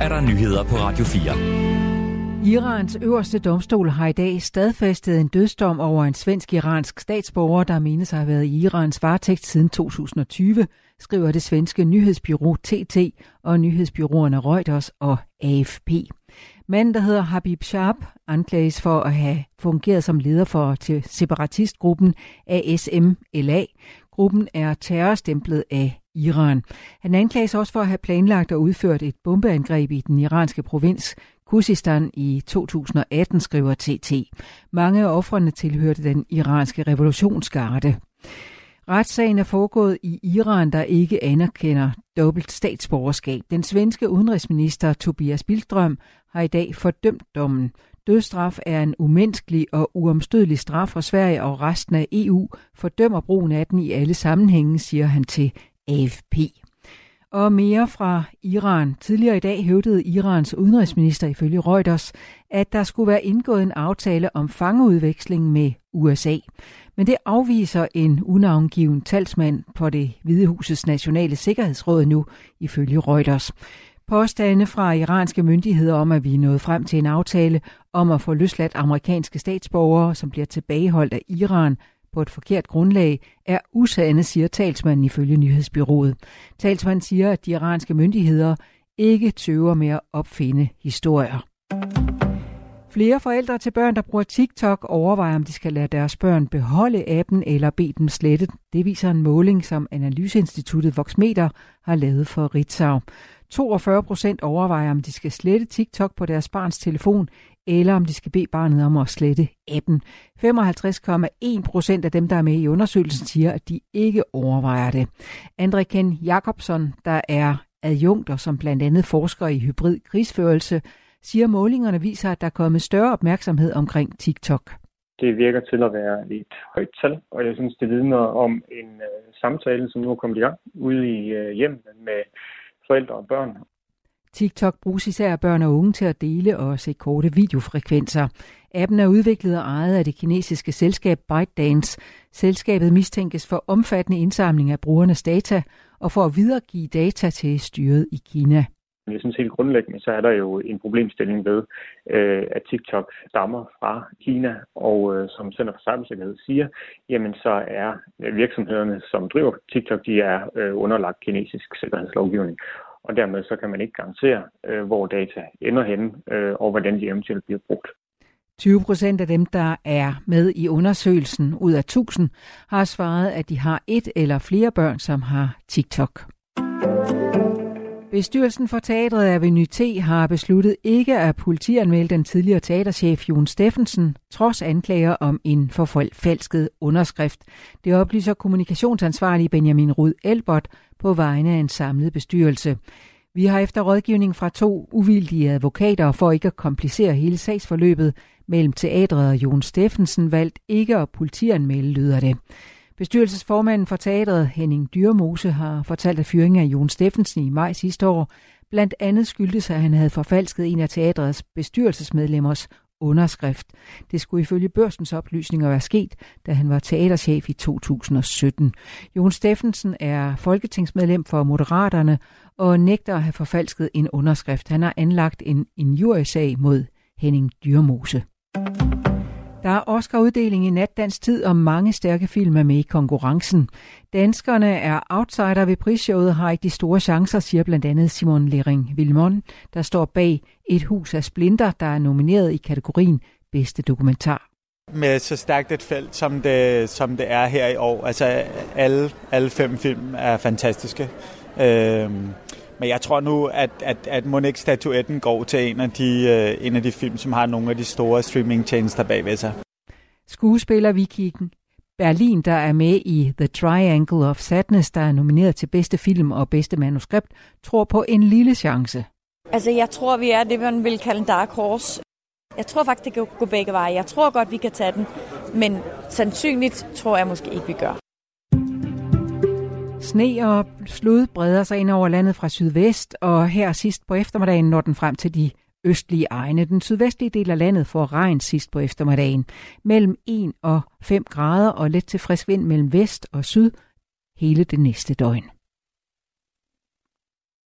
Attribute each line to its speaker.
Speaker 1: er der nyheder på Radio 4.
Speaker 2: Irans øverste domstol har i dag stadfæstet en dødsdom over en svensk-iransk statsborger, der menes at have været i Irans varetægt siden 2020, skriver det svenske nyhedsbyrå TT og nyhedsbyråerne Reuters og AFP. Manden, der hedder Habib Sharp, anklages for at have fungeret som leder for til separatistgruppen ASMLA. Gruppen er terrorstemplet af Iran. Han anklages også for at have planlagt og udført et bombeangreb i den iranske provins Khuzestan i 2018, skriver TT. Mange af offrene tilhørte den iranske revolutionsgarde. Retssagen er foregået i Iran, der ikke anerkender dobbelt statsborgerskab. Den svenske udenrigsminister Tobias Bildrøm har i dag fordømt dommen. Dødsstraf er en umenneskelig og uomstødelig straf for Sverige og resten af EU, fordømmer brugen af den i alle sammenhænge, siger han til AFP. Og mere fra Iran. Tidligere i dag hævdede Irans udenrigsminister ifølge Reuters, at der skulle være indgået en aftale om fangeudveksling med USA. Men det afviser en unavngiven talsmand på det Hvide Husets Nationale Sikkerhedsråd nu, ifølge Reuters. Påstande fra iranske myndigheder om, at vi er nået frem til en aftale om at få løsladt amerikanske statsborgere, som bliver tilbageholdt af Iran på et forkert grundlag, er usande, siger talsmanden ifølge nyhedsbyrået. Talsmanden siger, at de iranske myndigheder ikke tøver med at opfinde historier. Flere forældre til børn, der bruger TikTok, overvejer, om de skal lade deres børn beholde appen eller bede dem slette. Det viser en måling, som Analyseinstituttet Voxmeter har lavet for Ritzau. 42 procent overvejer, om de skal slette TikTok på deres barns telefon, eller om de skal bede barnet om at slette appen. 55,1 procent af dem, der er med i undersøgelsen, siger, at de ikke overvejer det. Andre Ken Jacobson, der er adjunkter, som blandt andet forsker i hybrid krigsførelse, siger, at målingerne viser, at der er kommet større opmærksomhed omkring TikTok.
Speaker 3: Det virker til at være et højt tal, og jeg synes, det vidner om en uh, samtale, som nu er kommet i gang ude i uh, hjemmet med forældre og børn.
Speaker 2: TikTok bruges især af børn og unge til at dele og se korte videofrekvenser. Appen er udviklet og ejet af det kinesiske selskab ByteDance. Selskabet mistænkes for omfattende indsamling af brugernes data og for at videregive data til styret i Kina.
Speaker 3: Jeg synes helt grundlæggende, så er der jo en problemstilling ved, øh, at TikTok stammer fra Kina, og øh, som Center for Cybersikkerhed siger, jamen så er virksomhederne, som driver TikTok, de er øh, underlagt kinesisk sikkerhedslovgivning. Og dermed så kan man ikke garantere, øh, hvor data ender henne, øh, og hvordan de eventuelt bliver brugt.
Speaker 2: 20 procent af dem, der er med i undersøgelsen ud af 1000, har svaret, at de har et eller flere børn, som har TikTok. Bestyrelsen for teatret Avenue T har besluttet ikke at politianmelde den tidligere teaterchef Jon Steffensen, trods anklager om en forfalsket underskrift. Det oplyser kommunikationsansvarlig Benjamin Rud Elbert på vegne af en samlet bestyrelse. Vi har efter rådgivning fra to uvildige advokater for ikke at komplicere hele sagsforløbet mellem teatret og Jon Steffensen valgt ikke at politianmelde, lyder det. Bestyrelsesformanden for teatret, Henning Dyrmose, har fortalt, at fyringen af Jon Steffensen i maj sidste år blandt andet skyldtes, at han havde forfalsket en af teatrets bestyrelsesmedlemmers underskrift. Det skulle ifølge børsens oplysninger være sket, da han var teaterchef i 2017. Jon Steffensen er folketingsmedlem for Moderaterne og nægter at have forfalsket en underskrift. Han har anlagt en injuriesag mod Henning Dyrmose. Der er Oscar-uddeling i natdans tid, og mange stærke film er med i konkurrencen. Danskerne er outsider ved prisshowet, har ikke de store chancer, siger blandt andet Simon Lering Vilmon, der står bag Et hus af splinter, der er nomineret i kategorien Bedste dokumentar.
Speaker 4: Med så stærkt et felt, som det, som det er her i år. Altså alle, alle fem film er fantastiske. Øhm, men jeg tror nu, at, at, at Monique statuetten går til en af, de, øh, en af de film, som har nogle af de store streamingtjenester bagved sig.
Speaker 2: Skuespiller Vicky Berlin, der er med i The Triangle of Sadness, der er nomineret til bedste film og bedste manuskript, tror på en lille chance.
Speaker 5: Altså, jeg tror, vi er det, man vil kalde en dark horse. Jeg tror faktisk, det kan gå begge veje. Jeg tror godt, vi kan tage den, men sandsynligt tror jeg måske ikke, vi gør.
Speaker 2: Sne og slud breder sig ind over landet fra sydvest, og her sidst på eftermiddagen når den frem til de østlige egne. Den sydvestlige del af landet får regn sidst på eftermiddagen. Mellem 1 og 5 grader og let til frisk vind mellem vest og syd hele det næste døgn.